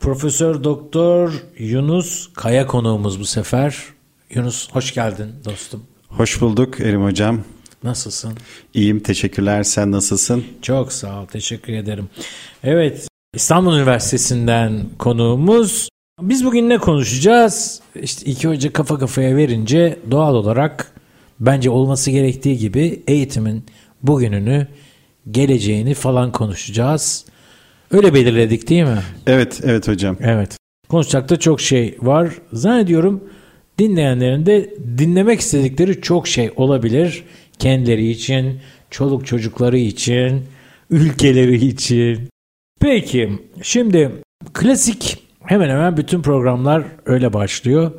Profesör Doktor Yunus Kaya konuğumuz bu sefer. Yunus hoş geldin dostum. Hoş bulduk Erim Hocam. Nasılsın? İyiyim teşekkürler. Sen nasılsın? Çok sağ ol teşekkür ederim. Evet İstanbul Üniversitesi'nden konuğumuz. Biz bugün ne konuşacağız? İşte iki hoca kafa kafaya verince doğal olarak bence olması gerektiği gibi eğitimin bugününü, geleceğini falan konuşacağız. Öyle belirledik değil mi? Evet, evet hocam. Evet. Konuşacak da çok şey var. Zannediyorum dinleyenlerin de dinlemek istedikleri çok şey olabilir. Kendileri için, çoluk çocukları için, ülkeleri için. Peki, şimdi klasik hemen hemen bütün programlar öyle başlıyor.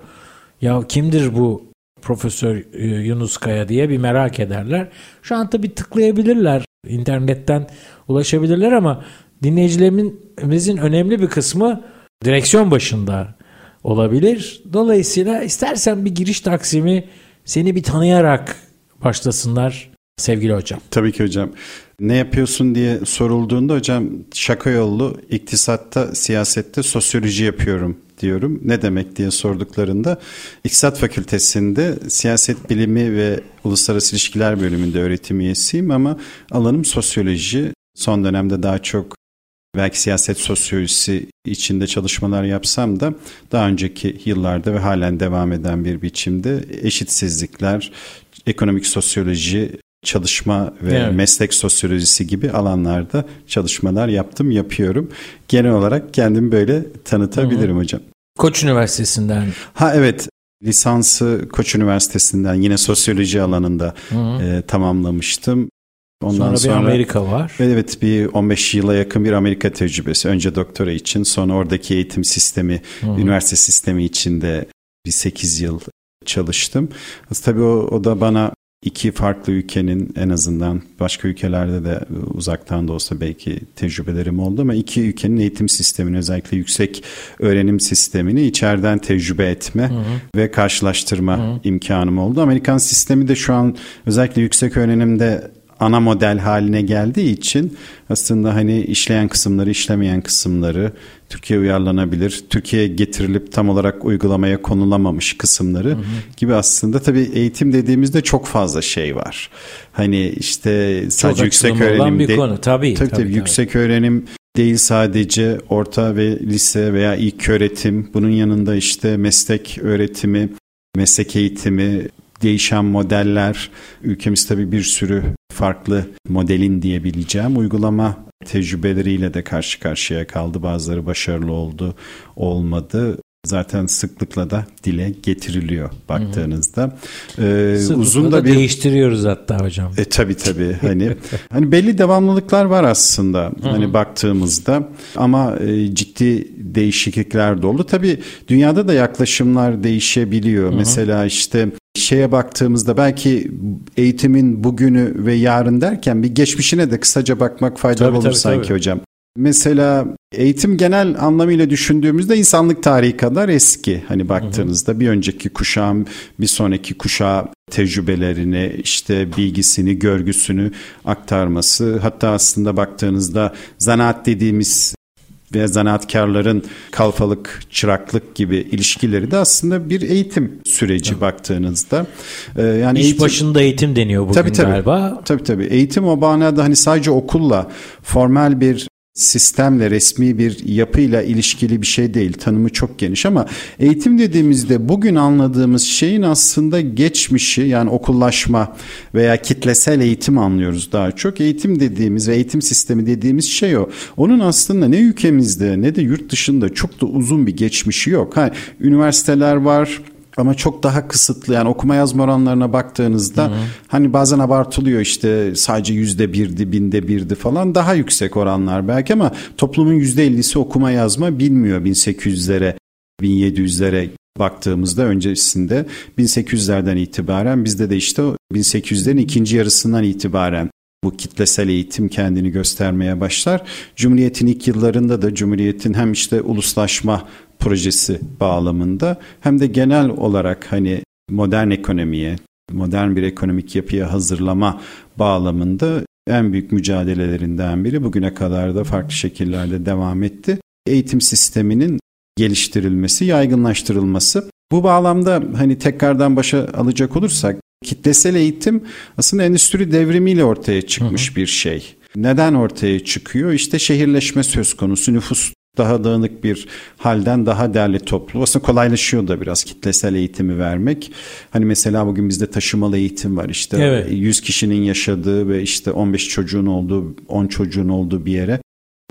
Ya kimdir bu Profesör e, Yunus Kaya diye bir merak ederler. Şu an tabii tıklayabilirler. internetten ulaşabilirler ama dinleyicilerimizin önemli bir kısmı direksiyon başında olabilir. Dolayısıyla istersen bir giriş taksimi seni bir tanıyarak başlasınlar sevgili hocam. Tabii ki hocam. Ne yapıyorsun diye sorulduğunda hocam şaka yollu iktisatta, siyasette sosyoloji yapıyorum diyorum. Ne demek diye sorduklarında İktisat Fakültesinde siyaset bilimi ve uluslararası ilişkiler bölümünde öğretim üyesiyim ama alanım sosyoloji. Son dönemde daha çok belki siyaset sosyolojisi içinde çalışmalar yapsam da daha önceki yıllarda ve halen devam eden bir biçimde eşitsizlikler, ekonomik sosyoloji, çalışma ve evet. meslek sosyolojisi gibi alanlarda çalışmalar yaptım, yapıyorum. Genel olarak kendimi böyle tanıtabilirim Hı-hı. hocam. Koç Üniversitesi'nden. Ha evet lisansı Koç Üniversitesi'nden yine sosyoloji alanında e, tamamlamıştım. Ondan sonra, sonra bir Amerika var. Evet bir 15 yıla yakın bir Amerika tecrübesi. Önce doktora için sonra oradaki eğitim sistemi, Hı-hı. üniversite sistemi içinde bir 8 yıl çalıştım. Tabii o, o da bana iki farklı ülkenin en azından başka ülkelerde de uzaktan da olsa belki tecrübelerim oldu ama iki ülkenin eğitim sistemini özellikle yüksek öğrenim sistemini içeriden tecrübe etme hı hı. ve karşılaştırma hı hı. imkanım oldu. Amerikan sistemi de şu an özellikle yüksek öğrenimde ana model haline geldiği için aslında hani işleyen kısımları işlemeyen kısımları Türkiye uyarlanabilir, Türkiye'ye getirilip tam olarak uygulamaya konulamamış kısımları hı hı. gibi aslında tabii eğitim dediğimizde çok fazla şey var. Hani işte sadece çok yüksek öğrenim bir konu tabii tabii, tabii, tabii, tabii. yüksek öğrenim değil sadece orta ve lise veya ilk öğretim bunun yanında işte meslek öğretimi, meslek eğitimi, değişen modeller, ülkemiz tabii bir sürü farklı modelin diyebileceğim uygulama tecrübeleriyle de karşı karşıya kaldı. Bazıları başarılı oldu, olmadı zaten sıklıkla da dile getiriliyor baktığınızda. Ee, uzun da bir değiştiriyoruz hatta hocam. E tabi tabi hani hani belli devamlılıklar var aslında Hı-hı. hani baktığımızda ama e, ciddi değişiklikler de oldu. Tabi dünyada da yaklaşımlar değişebiliyor. Hı-hı. Mesela işte şeye baktığımızda belki eğitimin bugünü ve yarın derken bir geçmişine de kısaca bakmak faydalı tabii, olur tabii, sanki tabii. hocam. Mesela eğitim genel anlamıyla düşündüğümüzde insanlık tarihi kadar eski. Hani baktığınızda hı hı. bir önceki kuşağın bir sonraki kuşağa tecrübelerini, işte bilgisini, görgüsünü aktarması. Hatta aslında baktığınızda zanaat dediğimiz ve zanaatkarların kalfalık, çıraklık gibi ilişkileri de aslında bir eğitim süreci evet. baktığınızda. Ee, yani İş eğitim, başında eğitim deniyor bugün tabii, tabii, galiba. Tabii tabii. Eğitim o manada hani sadece okulla formal bir sistemle resmi bir yapıyla ilişkili bir şey değil. Tanımı çok geniş ama eğitim dediğimizde bugün anladığımız şeyin aslında geçmişi yani okullaşma veya kitlesel eğitim anlıyoruz daha çok. Eğitim dediğimiz ve eğitim sistemi dediğimiz şey o. Onun aslında ne ülkemizde ne de yurt dışında çok da uzun bir geçmişi yok. Ha, üniversiteler var, ama çok daha kısıtlı yani okuma yazma oranlarına baktığınızda hı hı. hani bazen abartılıyor işte sadece yüzde birdi binde birdi falan daha yüksek oranlar belki ama toplumun yüzde ellisi okuma yazma bilmiyor 1800'lere 1700'lere baktığımızda öncesinde 1800'lerden itibaren bizde de işte 1800'lerin ikinci yarısından itibaren bu kitlesel eğitim kendini göstermeye başlar. Cumhuriyet'in ilk yıllarında da Cumhuriyet'in hem işte uluslaşma projesi bağlamında hem de genel olarak hani modern ekonomiye, modern bir ekonomik yapıya hazırlama bağlamında en büyük mücadelelerinden biri bugüne kadar da farklı şekillerde devam etti. Eğitim sisteminin geliştirilmesi, yaygınlaştırılması. Bu bağlamda hani tekrardan başa alacak olursak kitlesel eğitim aslında endüstri devrimiyle ortaya çıkmış hı hı. bir şey. Neden ortaya çıkıyor? İşte şehirleşme söz konusu, nüfus daha dağınık bir halden daha değerli toplu. Aslında kolaylaşıyor da biraz kitlesel eğitimi vermek. Hani mesela bugün bizde taşımalı eğitim var işte evet. 100 kişinin yaşadığı ve işte 15 çocuğun olduğu 10 çocuğun olduğu bir yere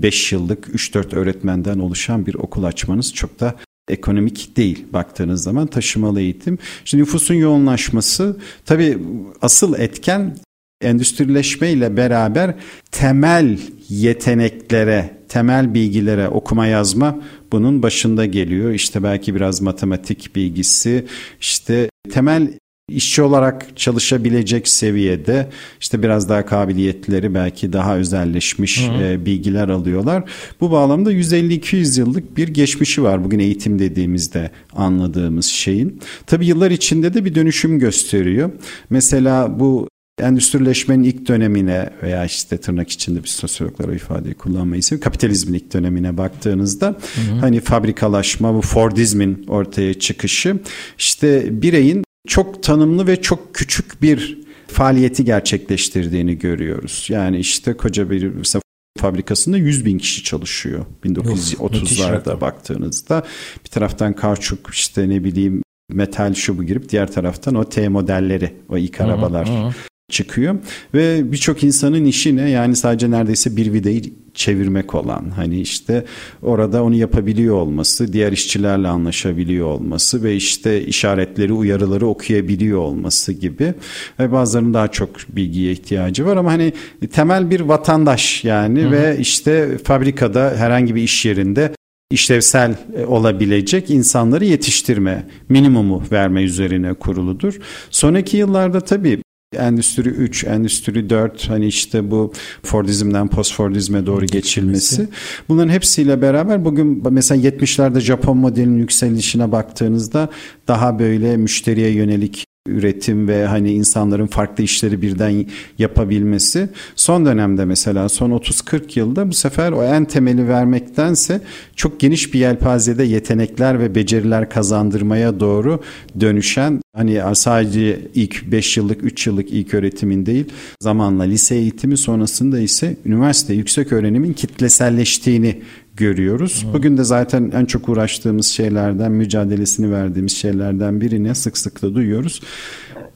5 yıllık 3-4 öğretmenden oluşan bir okul açmanız çok da ekonomik değil baktığınız zaman taşımalı eğitim. Şimdi nüfusun yoğunlaşması tabii asıl etken endüstrileşme ile beraber temel yeteneklere, temel bilgilere okuma yazma bunun başında geliyor. İşte belki biraz matematik bilgisi, işte temel işçi olarak çalışabilecek seviyede işte biraz daha kabiliyetleri belki daha özelleşmiş. E, bilgiler alıyorlar. Bu bağlamda 150-200 yıllık bir geçmişi var bugün eğitim dediğimizde anladığımız şeyin. Tabi yıllar içinde de bir dönüşüm gösteriyor. Mesela bu endüstrileşmenin ilk dönemine veya işte tırnak içinde bir sosyologlar o ifadeyi kullanmayı seviyor. Kapitalizmin ilk dönemine baktığınızda hı hı. hani fabrikalaşma bu Fordizmin ortaya çıkışı işte bireyin çok tanımlı ve çok küçük bir faaliyeti gerçekleştirdiğini görüyoruz. Yani işte koca bir mesela fabrikasında 100 bin kişi çalışıyor 1930'larda baktığınızda. Bir taraftan kauçuk işte ne bileyim metal şu bu girip diğer taraftan o T modelleri o ilk arabalar hı hı çıkıyor ve birçok insanın işi ne yani sadece neredeyse bir vidayı çevirmek olan hani işte orada onu yapabiliyor olması diğer işçilerle anlaşabiliyor olması ve işte işaretleri uyarıları okuyabiliyor olması gibi ve bazılarının daha çok bilgiye ihtiyacı var ama hani temel bir vatandaş yani Hı-hı. ve işte fabrikada herhangi bir iş yerinde işlevsel olabilecek insanları yetiştirme, minimumu verme üzerine kuruludur. Sonraki yıllarda tabii Endüstri 3, Endüstri 4 hani işte bu Fordizm'den post-Fordizme doğru geçilmesi. Bunların hepsiyle beraber bugün mesela 70'lerde Japon modelinin yükselişine baktığınızda daha böyle müşteriye yönelik üretim ve hani insanların farklı işleri birden yapabilmesi. Son dönemde mesela son 30-40 yılda bu sefer o en temeli vermektense çok geniş bir yelpazede yetenekler ve beceriler kazandırmaya doğru dönüşen hani sadece ilk 5 yıllık 3 yıllık ilk öğretimin değil zamanla lise eğitimi sonrasında ise üniversite yüksek öğrenimin kitleselleştiğini görüyoruz. Hı. Bugün de zaten en çok uğraştığımız şeylerden, mücadelesini verdiğimiz şeylerden birini sık sık da duyuyoruz.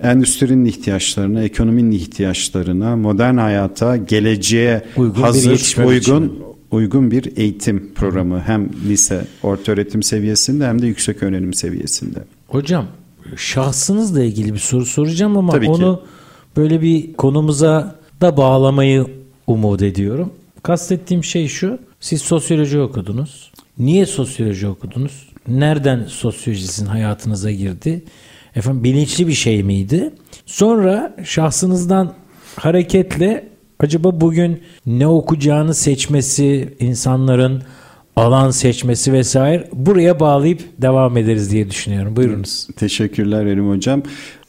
Endüstrinin ihtiyaçlarına, ekonominin ihtiyaçlarına, modern hayata, geleceğe uygun hazır, bir uygun için. uygun bir eğitim programı hem lise, orta öğretim seviyesinde hem de yüksek öğrenim seviyesinde. Hocam şahsınızla ilgili bir soru soracağım ama Tabii onu ki. böyle bir konumuza da bağlamayı umut ediyorum. Kastettiğim şey şu. Siz sosyoloji okudunuz. Niye sosyoloji okudunuz? Nereden sosyolojinin hayatınıza girdi? Efendim bilinçli bir şey miydi? Sonra şahsınızdan hareketle acaba bugün ne okuyacağını seçmesi, insanların alan seçmesi vesaire buraya bağlayıp devam ederiz diye düşünüyorum. Buyurunuz. Teşekkürler Erim Hocam.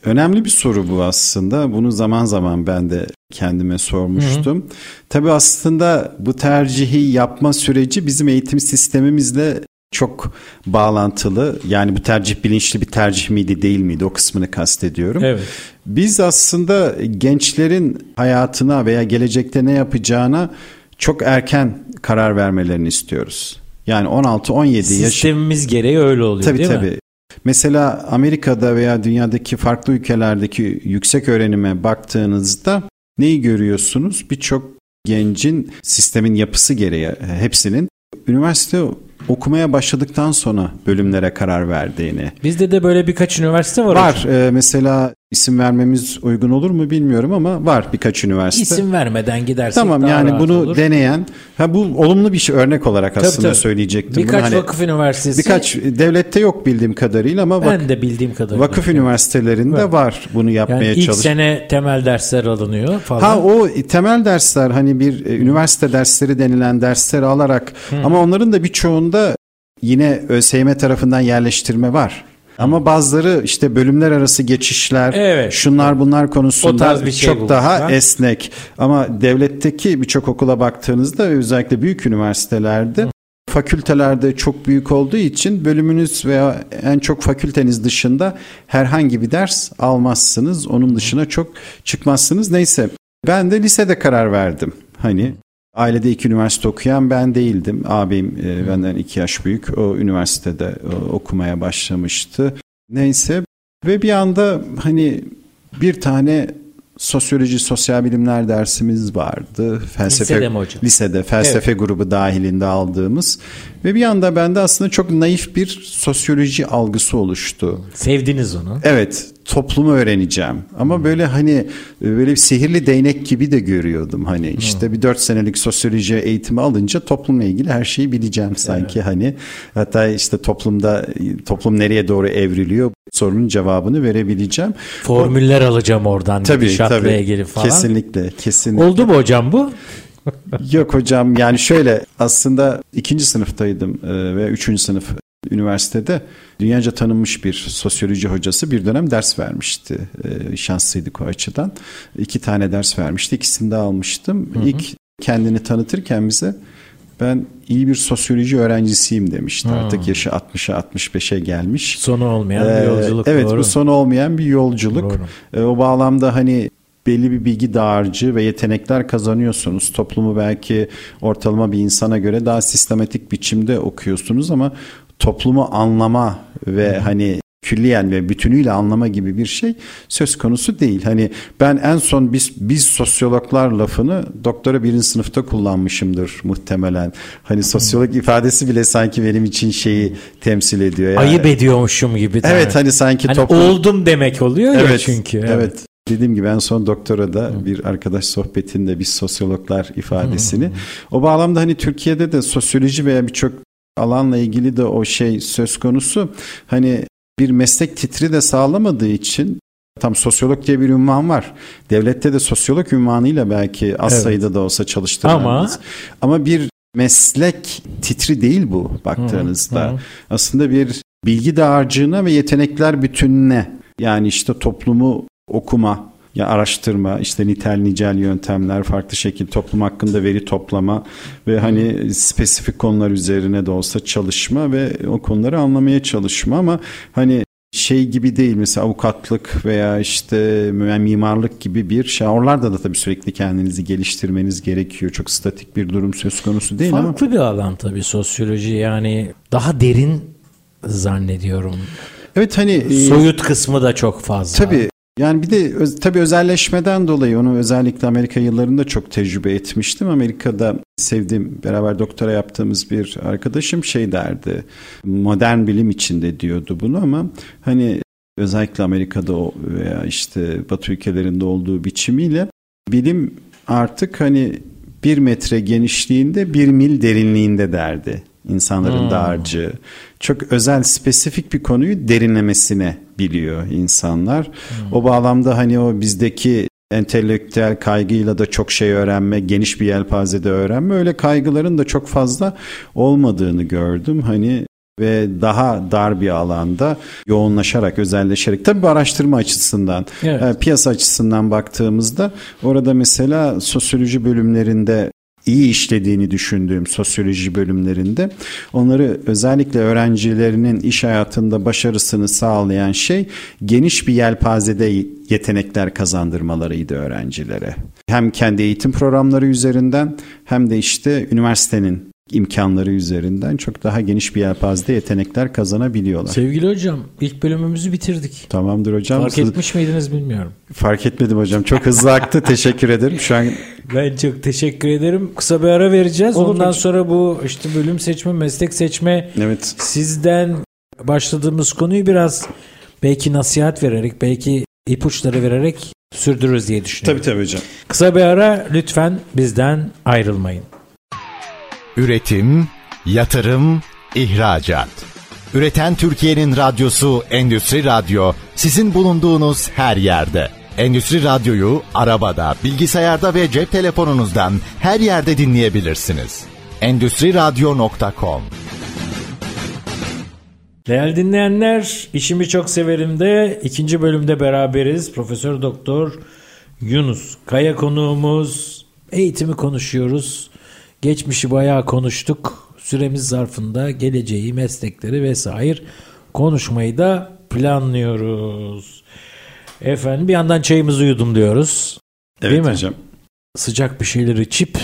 Önemli bir soru bu aslında. Bunu zaman zaman ben de kendime sormuştum. Hı hı. Tabii aslında bu tercihi yapma süreci bizim eğitim sistemimizle çok bağlantılı. Yani bu tercih bilinçli bir tercih miydi değil miydi o kısmını kastediyorum. Evet. Biz aslında gençlerin hayatına veya gelecekte ne yapacağına çok erken karar vermelerini istiyoruz. Yani 16-17 yaş. Sistemimiz gereği öyle oluyor tabii, değil tabii. mi? Mesela Amerika'da veya dünyadaki farklı ülkelerdeki yüksek öğrenime baktığınızda neyi görüyorsunuz? Birçok gencin sistemin yapısı gereği hepsinin üniversite okumaya başladıktan sonra bölümlere karar verdiğini. Bizde de böyle birkaç üniversite var. Var. E, mesela isim vermemiz uygun olur mu bilmiyorum ama var birkaç üniversite. İsim vermeden gidersek Tamam daha yani rahat bunu olur. deneyen ha bu olumlu bir şey örnek olarak Tabii, aslında tabii. söyleyecektim. bunu. Birkaç Hani vakıf üniversitesi. birkaç devlette yok bildiğim kadarıyla ama vak- ben de bildiğim kadarıyla. vakıf üniversitelerinde var bunu yapmaya yani ilk çalış. sene temel dersler alınıyor falan. Ha o temel dersler hani bir e, üniversite dersleri denilen dersleri alarak ama onların da birçoğunda yine ÖSYM tarafından yerleştirme var. Ama bazıları işte bölümler arası geçişler, Evet. şunlar bunlar konusunda O tarz bir şey çok daha bulmuşlar. esnek. Ama devletteki birçok okula baktığınızda özellikle büyük üniversitelerde fakültelerde çok büyük olduğu için bölümünüz veya en çok fakülteniz dışında herhangi bir ders almazsınız. Onun dışına çok çıkmazsınız. Neyse ben de lisede karar verdim. Hani ailede iki üniversite okuyan ben değildim. Abim e, benden iki yaş büyük. O üniversitede e, okumaya başlamıştı. Neyse ve bir anda hani bir tane sosyoloji, sosyal bilimler dersimiz vardı. Felsefe Lisede mi hocam? lisede felsefe grubu dahilinde aldığımız ve bir anda bende aslında çok naif bir sosyoloji algısı oluştu. Sevdiniz onu. Evet, toplumu öğreneceğim. Ama böyle hani böyle bir sihirli değnek gibi de görüyordum. Hani işte bir dört senelik sosyoloji eğitimi alınca toplumla ilgili her şeyi bileceğim sanki hani. Hatta işte toplumda toplum nereye doğru evriliyor sorunun cevabını verebileceğim. Formüller alacağım oradan. Tabii tabii. ilgili falan. Kesinlikle, kesinlikle. Oldu mu hocam bu? Yok hocam yani şöyle aslında ikinci sınıftaydım e, ve üçüncü sınıf üniversitede dünyaca tanınmış bir sosyoloji hocası bir dönem ders vermişti. E, Şanslıydık o açıdan. İki tane ders vermişti. İkisini de almıştım. İlk kendini tanıtırken bize ben iyi bir sosyoloji öğrencisiyim demişti. Artık yaşı 60'a 65'e gelmiş. Sonu olmayan bir Ee, yolculuk. Evet doğru. bu sonu olmayan bir yolculuk. Doğru. Ee, o bağlamda hani belli bir bilgi dağarcığı ve yetenekler kazanıyorsunuz. Toplumu belki ortalama bir insana göre daha sistematik biçimde okuyorsunuz ama toplumu anlama ve hani külliyen ve bütünüyle anlama gibi bir şey söz konusu değil. Hani ben en son biz biz sosyologlar lafını doktora birinci sınıfta kullanmışımdır muhtemelen. Hani sosyolog ifadesi bile sanki benim için şeyi temsil ediyor. Yani. Ayıp ediyormuşum gibi. Evet hani sanki Hani toplum... oldum demek oluyor ya evet, çünkü. Evet. Dediğim gibi en son doktora da bir arkadaş sohbetinde biz sosyologlar ifadesini. O bağlamda hani Türkiye'de de sosyoloji veya birçok alanla ilgili de o şey söz konusu. Hani bir meslek titri de sağlamadığı için tam sosyolog diye bir ünvan var. Devlette de sosyolog ünvanıyla belki az Evet. sayıda da olsa çalıştırılamaz. Ama, Ama bir meslek titri değil bu baktığınızda. Hı hı. Aslında bir bilgi dağarcığına ve yetenekler bütününe yani işte toplumu okuma, ya araştırma, işte nitel nicel yöntemler, farklı şekilde toplum hakkında veri toplama ve hani spesifik konular üzerine de olsa çalışma ve o konuları anlamaya çalışma ama hani şey gibi değil mesela avukatlık veya işte mimarlık gibi bir şey. Oralarda da tabii sürekli kendinizi geliştirmeniz gerekiyor. Çok statik bir durum söz konusu değil ama. Farklı bir alan tabii sosyoloji yani daha derin zannediyorum. Evet hani Soyut kısmı da çok fazla. Tabii yani bir de öz, tabii özelleşmeden dolayı onu özellikle Amerika yıllarında çok tecrübe etmiştim. Amerika'da sevdiğim beraber doktora yaptığımız bir arkadaşım şey derdi. Modern bilim içinde diyordu bunu ama hani özellikle Amerika'da veya işte Batı ülkelerinde olduğu biçimiyle bilim artık hani bir metre genişliğinde bir mil derinliğinde derdi insanların Hmm. dağarcığı. Çok özel spesifik bir konuyu derinlemesine biliyor insanlar. O bağlamda hani o bizdeki entelektüel kaygıyla da çok şey öğrenme, geniş bir yelpazede öğrenme öyle kaygıların da çok fazla olmadığını gördüm. Hani ve daha dar bir alanda yoğunlaşarak, özelleşerek tabii araştırma açısından, Evet. e, piyasa açısından baktığımızda orada mesela sosyoloji bölümlerinde iyi işlediğini düşündüğüm sosyoloji bölümlerinde onları özellikle öğrencilerinin iş hayatında başarısını sağlayan şey geniş bir yelpazede yetenekler kazandırmalarıydı öğrencilere. Hem kendi eğitim programları üzerinden hem de işte üniversitenin imkanları üzerinden çok daha geniş bir yelpazede yetenekler kazanabiliyorlar. Sevgili hocam ilk bölümümüzü bitirdik. Tamamdır hocam. Fark etmiş miydiniz bilmiyorum. Fark etmedim hocam. Çok hızlı aktı. Teşekkür ederim. Şu an Ben çok teşekkür ederim. Kısa bir ara vereceğiz. Olur Ondan hocam. sonra bu işte bölüm seçme, meslek seçme Evet. sizden başladığımız konuyu biraz belki nasihat vererek, belki ipuçları vererek sürdürürüz diye düşünüyorum. Tabii tabii hocam. Kısa bir ara lütfen bizden ayrılmayın. Üretim, yatırım, ihracat. Üreten Türkiye'nin radyosu Endüstri Radyo sizin bulunduğunuz her yerde. Endüstri Radyo'yu arabada, bilgisayarda ve cep telefonunuzdan her yerde dinleyebilirsiniz. Endüstri Radyo.com Değerli dinleyenler, işimi çok severim de ikinci bölümde beraberiz. Profesör Doktor Yunus Kaya konuğumuz. Eğitimi konuşuyoruz. Geçmişi bayağı konuştuk. Süremiz zarfında geleceği, meslekleri vesaire konuşmayı da planlıyoruz. Efendim bir yandan çayımızı yudum diyoruz. Evet Değil mi? hocam. Sıcak bir şeyler içip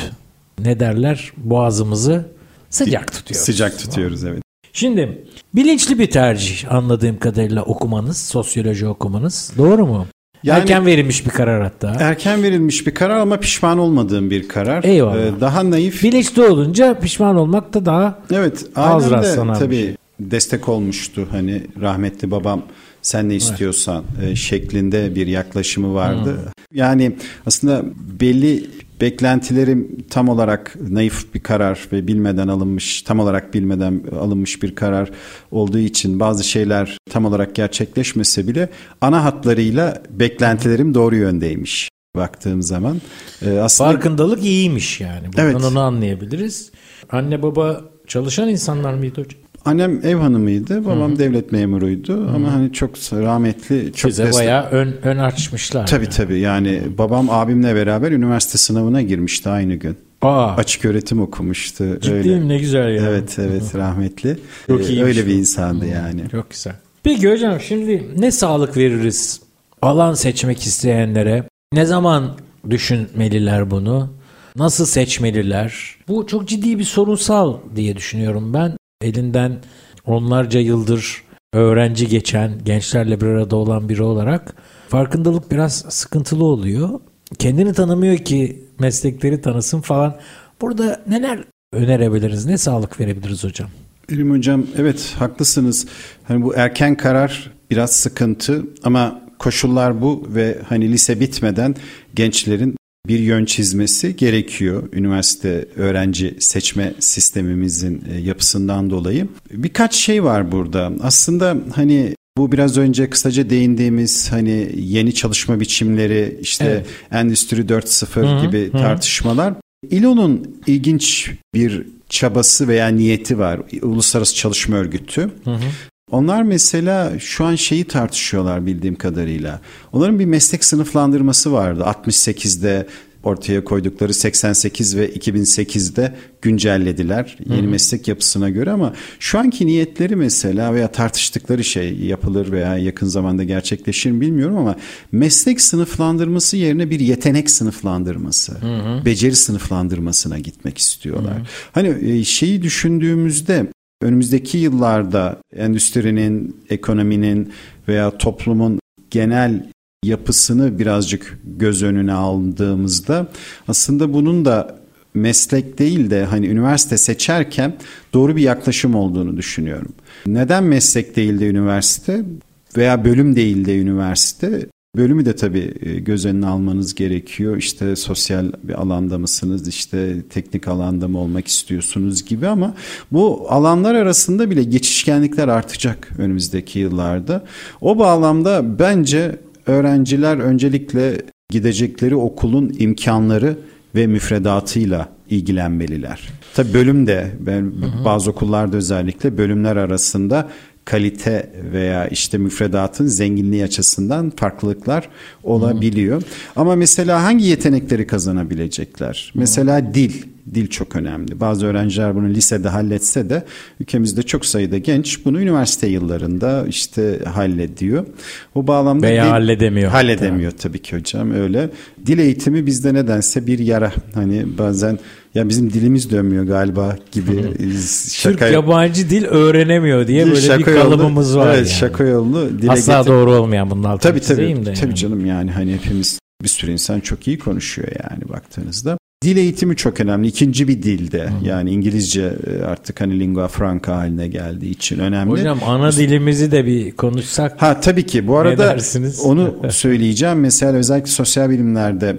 ne derler boğazımızı sıcak tutuyoruz. Sıcak tutuyoruz evet. Şimdi bilinçli bir tercih anladığım kadarıyla okumanız, sosyoloji okumanız. Doğru mu? Yani- Erken verilmiş bir karar hatta. Erken verilmiş bir karar ama pişman olmadığım bir karar. Eyvallah. Ee, daha naif. Bilinçli olunca pişman olmak da daha Evet. Az de tabii destek olmuştu. Hani rahmetli babam sen ne istiyorsan e, şeklinde bir yaklaşımı vardı. Hmm. Yani aslında belli beklentilerim tam olarak naif bir karar ve bilmeden alınmış, tam olarak bilmeden alınmış bir karar olduğu için bazı şeyler tam olarak gerçekleşmese bile ana hatlarıyla beklentilerim doğru yöndeymiş baktığım zaman. E, aslında farkındalık iyiymiş yani. Buradan Evet. onu anlayabiliriz. Anne baba çalışan insanlar mıydı hocam? Annem ev hanımıydı, babam devlet memuruydu ama hani çok rahmetli, çok Size destek- bayağı ön, ön açmışlar. Tabii yani. tabii yani babam abimle beraber üniversite sınavına girmişti aynı gün. Aa, Açık öğretim okumuştu. ciddiyim öyle. ne güzel ya. Evet evet rahmetli. Çok Ee, öyle bir insandı yani. Çok güzel. Peki hocam şimdi ne sağlık veririz alan seçmek isteyenlere? Ne zaman düşünmeliler bunu? Nasıl seçmeliler? Bu çok ciddi bir sorunsal diye düşünüyorum ben. Elinden onlarca yıldır öğrenci geçen, gençlerle bir arada olan biri olarak farkındalık biraz sıkıntılı oluyor. Kendini tanımıyor ki meslekleri tanısın falan. Burada neler önerebiliriz? Ne sağlık verebiliriz hocam? Benim hocam evet haklısınız. Hani bu erken karar biraz sıkıntı ama koşullar bu ve hani lise bitmeden gençlerin bir yön çizmesi gerekiyor üniversite öğrenci seçme sistemimizin e, yapısından dolayı. Birkaç şey var burada. Aslında hani bu biraz önce kısaca değindiğimiz hani yeni çalışma biçimleri işte Evet. Endüstri 4.0 Hı hı, gibi hı. tartışmalar. İLO'nun ilginç bir çabası veya niyeti var. Uluslararası Çalışma Örgütü. Onlar mesela şu an şeyi tartışıyorlar bildiğim kadarıyla. Onların bir meslek sınıflandırması vardı. 68'de ortaya koydukları 88 ve 2008'de güncellediler yeni meslek yapısına göre ama şu anki niyetleri mesela veya tartıştıkları şey yapılır veya yakın zamanda gerçekleşir mi bilmiyorum ama meslek sınıflandırması yerine bir yetenek sınıflandırması, beceri sınıflandırmasına gitmek istiyorlar. Hani e, şeyi düşündüğümüzde önümüzdeki yıllarda endüstrinin, ekonominin veya toplumun genel yapısını birazcık göz önüne aldığımızda aslında bunun da meslek değil de hani üniversite seçerken doğru bir yaklaşım olduğunu düşünüyorum. Neden meslek değil de üniversite veya bölüm değil de üniversite? Bölümü de tabii e, göz önüne almanız gerekiyor. İşte sosyal bir alanda mısınız, işte teknik alanda mı olmak istiyorsunuz gibi ama bu alanlar arasında bile geçişkenlikler artacak önümüzdeki yıllarda. O bağlamda bence öğrenciler öncelikle gidecekleri okulun imkanları ve müfredatıyla ilgilenmeliler. Tabii bölüm de ben bazı okullarda özellikle bölümler arasında kalite veya işte müfredatın zenginliği açısından farklılıklar olabiliyor. Ama mesela hangi yetenekleri kazanabilecekler? Mesela dil. Dil çok önemli. Bazı öğrenciler bunu lisede halletse de ülkemizde çok sayıda genç bunu üniversite yıllarında işte hallediyor. O bağlamda Veya dil- halledemiyor. Halledemiyor tabii ki hocam öyle. Dil eğitimi bizde nedense bir yara. Hani bazen ya bizim dilimiz dönmüyor galiba gibi Türk yabancı dil öğrenemiyor diye böyle bir şaka yollu- kalıbımız var Evet, yani. şaka yollu dile Asla getir- doğru olmayan bunun altını Tabii tabii. de Tabii yani. canım yani hani hepimiz bir sürü insan çok iyi konuşuyor yani baktığınızda. Dil eğitimi çok önemli. İkinci bir dilde. Hı. Yani İngilizce e, artık hani lingua franca haline geldiği için önemli. Hocam ana dilimizi de bir konuşsak. Ha tabii ki. Bu arada onu söyleyeceğim. Mesela özellikle sosyal bilimlerde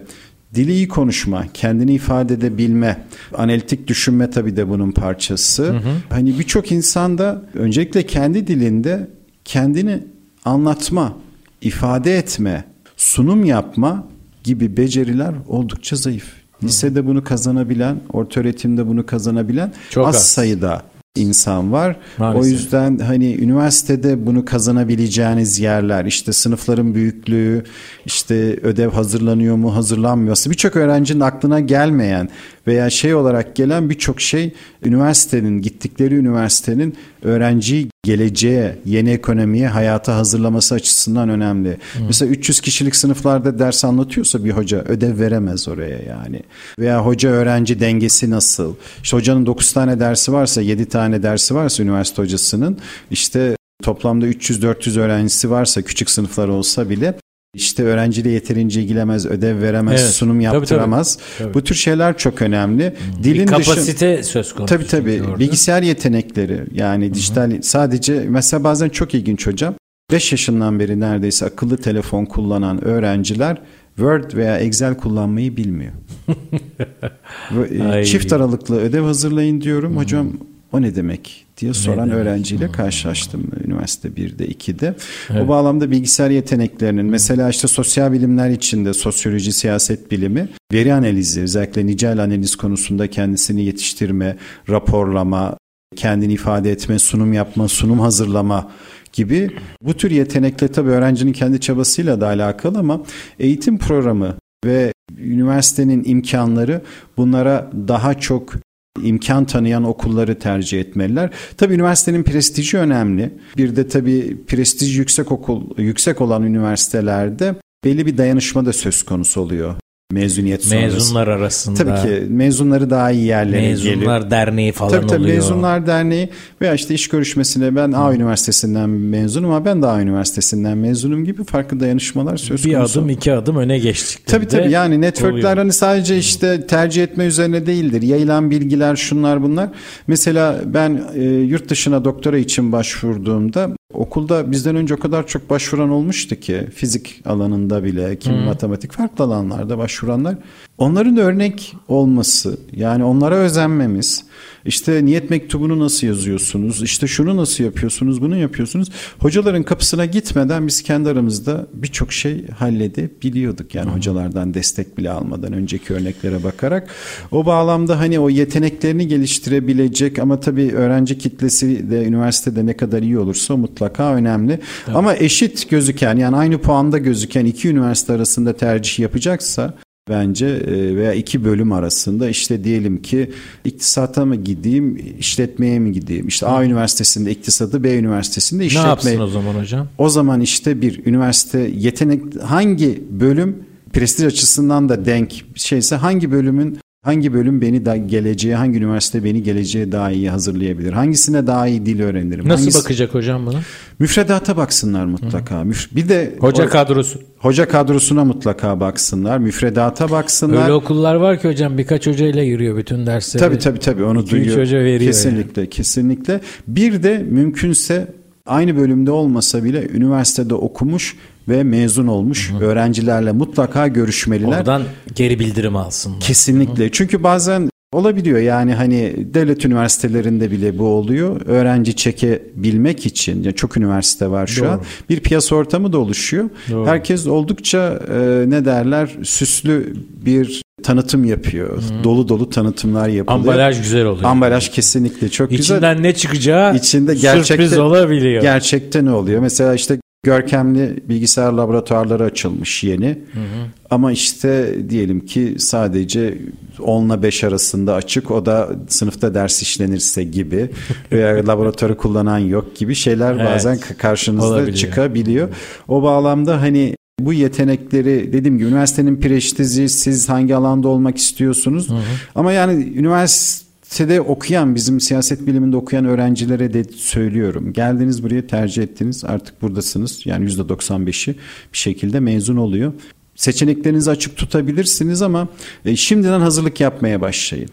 dili iyi konuşma, kendini ifade edebilme, analitik düşünme tabii de bunun parçası. Hı hı. Hani birçok insanda öncelikle kendi dilinde kendini anlatma, ifade etme, sunum yapma gibi beceriler oldukça zayıf. Lisede bunu kazanabilen, orta öğretimde bunu kazanabilen Çok az, az sayıda insan var. Maalesef. O yüzden hani üniversitede bunu kazanabileceğiniz yerler işte sınıfların büyüklüğü, işte ödev hazırlanıyor mu, hazırlanmıyorsa birçok öğrencinin aklına gelmeyen veya şey olarak gelen birçok şey üniversitenin gittikleri üniversitenin öğrenciyi geleceğe, yeni ekonomiye, hayata hazırlaması açısından önemli. Hı. Mesela 300 kişilik sınıflarda ders anlatıyorsa bir hoca ödev veremez oraya yani. Veya hoca öğrenci dengesi nasıl? İşte hocanın 9 tane dersi varsa, 7 tane dersi varsa üniversite hocasının işte toplamda 300-400 öğrencisi varsa küçük sınıflar olsa bile işte öğrenciyle yeterince ilgilemez, ödev veremez, evet. sunum yaptıramaz. Tabii, tabii. Bu tür şeyler çok önemli. Hmm. Dilin bir kapasite dışı, söz konusu. Tabii tabii. Bilgisayar yetenekleri yani Hı-hı. dijital sadece mesela bazen çok ilginç hocam. 5 yaşından beri neredeyse akıllı telefon kullanan öğrenciler Word veya Excel kullanmayı bilmiyor. E, çift aralıklı ödev hazırlayın diyorum. Hocam o ne demek diye soran ne öğrenciyle hmm. karşılaştım üniversite 1'de 2'de. Evet. O bağlamda bilgisayar yeteneklerinin mesela işte sosyal bilimler içinde sosyoloji, siyaset bilimi, veri analizi özellikle nicel analiz konusunda kendisini yetiştirme, raporlama, kendini ifade etme, sunum yapma, sunum hazırlama gibi bu tür yetenekle tabii öğrencinin kendi çabasıyla da alakalı ama eğitim programı ve üniversitenin imkanları bunlara daha çok imkan tanıyan okulları tercih etmeliler. Tabii üniversitenin prestiji önemli. Bir de tabii prestij yüksek okul yüksek olan üniversitelerde belli bir dayanışma da söz konusu oluyor mezuniyet sonrası. Mezunlar arasında. Tabii ki mezunları daha iyi yerlere mezunlar geliyor. Mezunlar derneği falan tabii, tabii, oluyor. Mezunlar derneği veya işte iş görüşmesine ben A üniversitesinden mezunum ama ben de A üniversitesinden mezunum gibi farklı dayanışmalar söz bir konusu. Bir adım iki adım öne geçtik. Tabii tabii yani networkler hani sadece işte tercih etme üzerine değildir. Yayılan bilgiler şunlar bunlar. Mesela ben e, yurt dışına doktora için başvurduğumda Okulda bizden önce o kadar çok başvuran olmuştu ki fizik alanında bile, kim hmm. matematik farklı alanlarda başvuranlar. Onların örnek olması, yani onlara özenmemiz, işte niyet mektubunu nasıl yazıyorsunuz? İşte şunu nasıl yapıyorsunuz? Bunu yapıyorsunuz. Hocaların kapısına gitmeden biz kendi aramızda birçok şey halledebiliyorduk. Yani hocalardan destek bile almadan önceki örneklere bakarak. O bağlamda hani o yeteneklerini geliştirebilecek ama tabii öğrenci kitlesi de üniversitede ne kadar iyi olursa mutlaka önemli. Tabii. Ama eşit gözüken yani aynı puanda gözüken iki üniversite arasında tercih yapacaksa bence e, veya iki bölüm arasında işte diyelim ki iktisata mı gideyim, işletmeye mi gideyim? İşte A üniversitesinde iktisatı, B üniversitesinde işletmeyi. Ne yapsın o zaman hocam? O zaman işte bir üniversite yetenek hangi bölüm prestij açısından da denk şeyse hangi bölümün Hangi bölüm beni da geleceğe, hangi üniversite beni geleceğe daha iyi hazırlayabilir? Hangisine daha iyi dil öğrenirim? Nasıl Hangisi... bakacak hocam buna? Müfredata baksınlar mutlaka. Hı. Bir de hoca kadrosu. Hoca kadrosuna mutlaka baksınlar. Müfredata baksınlar. Öyle okullar var ki hocam birkaç hoca ile yürüyor bütün dersleri. Tabii tabii tabii onu İki, duyuyor. hoca veriyor. Kesinlikle yani. kesinlikle. Bir de mümkünse aynı bölümde olmasa bile üniversitede okumuş ve mezun olmuş hı hı. öğrencilerle mutlaka görüşmeliler. Oradan geri bildirim alsın. Kesinlikle. Hı hı. Çünkü bazen olabiliyor yani hani devlet üniversitelerinde bile bu oluyor. Öğrenci çekebilmek için yani çok üniversite var şu Doğru. an. Bir piyasa ortamı da oluşuyor. Doğru. Herkes oldukça e, ne derler süslü bir tanıtım yapıyor. Hı. Dolu dolu tanıtımlar yapılıyor. Ambalaj güzel oluyor. Ambalaj kesinlikle çok İçinden güzel. İçinden ne çıkacağı İçinde gerçekten, sürpriz olabiliyor. Gerçekten ne oluyor? Mesela işte görkemli bilgisayar laboratuvarları açılmış yeni. Hı hı. Ama işte diyelim ki sadece 10 ile 5 arasında açık o da sınıfta ders işlenirse gibi veya laboratuvarı kullanan yok gibi şeyler evet. bazen karşınızda Olabiliyor. çıkabiliyor. O bağlamda hani bu yetenekleri dediğim gibi üniversitenin prestiji siz hangi alanda olmak istiyorsunuz hı hı. ama yani üniversite Lisede okuyan, bizim siyaset biliminde okuyan öğrencilere de söylüyorum. Geldiniz buraya tercih ettiniz, artık buradasınız. Yani %95'i bir şekilde mezun oluyor. Seçeneklerinizi açık tutabilirsiniz ama e, şimdiden hazırlık yapmaya başlayın.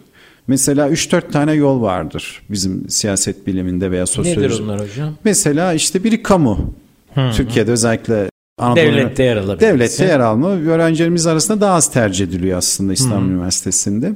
Mesela 3-4 tane yol vardır bizim siyaset biliminde veya sosyoloji. Nedir onlar hocam? Mesela işte biri kamu. Hı-hı. Türkiye'de özellikle Anadolu Devlette yer alabilir. Devlette yer alma öğrencilerimiz arasında daha az tercih ediliyor aslında İstanbul Hı-hı. Üniversitesi'nde.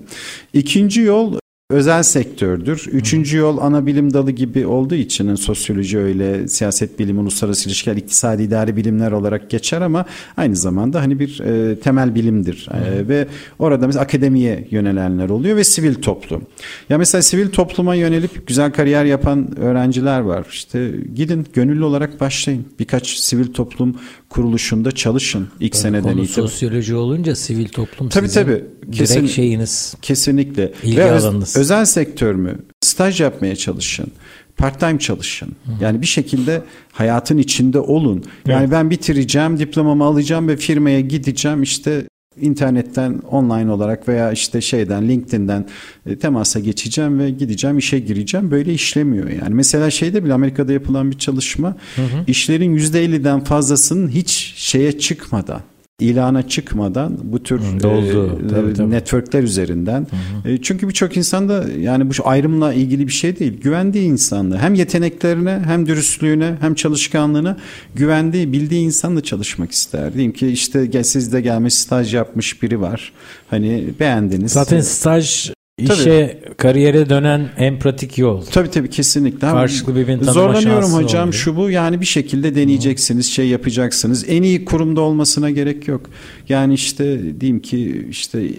İkinci yol özel sektördür. Üçüncü yol ana bilim dalı gibi olduğu için yani sosyoloji öyle, siyaset bilimi, uluslararası ilişkiler, iktisadi idari bilimler olarak geçer ama aynı zamanda hani bir e, temel bilimdir. E, ve orada mesela akademiye yönelenler oluyor ve sivil toplum. Ya mesela sivil topluma yönelip güzel kariyer yapan öğrenciler var. İşte gidin gönüllü olarak başlayın. Birkaç sivil toplum kuruluşunda çalışın ilk tabii seneden itibaren. sosyoloji olunca sivil toplum tabii, sizin tabii. Kesin, direkt şeyiniz. Kesinlikle. İlgi Ve alanınız. Öz, özel sektör mü? Staj yapmaya çalışın. Part time çalışın. Hı. Yani bir şekilde hayatın içinde olun. Yani evet. ben bitireceğim, diplomamı alacağım ve firmaya gideceğim işte internetten online olarak veya işte şeyden LinkedIn'den e, temasa geçeceğim ve gideceğim işe gireceğim böyle işlemiyor yani. Mesela şeyde bile Amerika'da yapılan bir çalışma hı hı. işlerin %50'den fazlasının hiç şeye çıkmadan ilana çıkmadan bu tür Doldu. E, tabii, tabii. networkler üzerinden. Hı hı. E, çünkü birçok insan da yani bu ayrımla ilgili bir şey değil. Güvendiği insanla hem yeteneklerine hem dürüstlüğüne hem çalışkanlığına güvendiği, bildiği insanla çalışmak ister. Diyeyim ki işte sizde gelmiş staj yapmış biri var. Hani beğendiniz. Zaten staj İşe, tabii. kariyere dönen en pratik yol. Tabii tabii kesinlikle. Karşılıklı birbirini tanıma Zorlanıyorum hocam oluyor. şu bu yani bir şekilde deneyeceksiniz, şey yapacaksınız. En iyi kurumda olmasına gerek yok. Yani işte diyeyim ki işte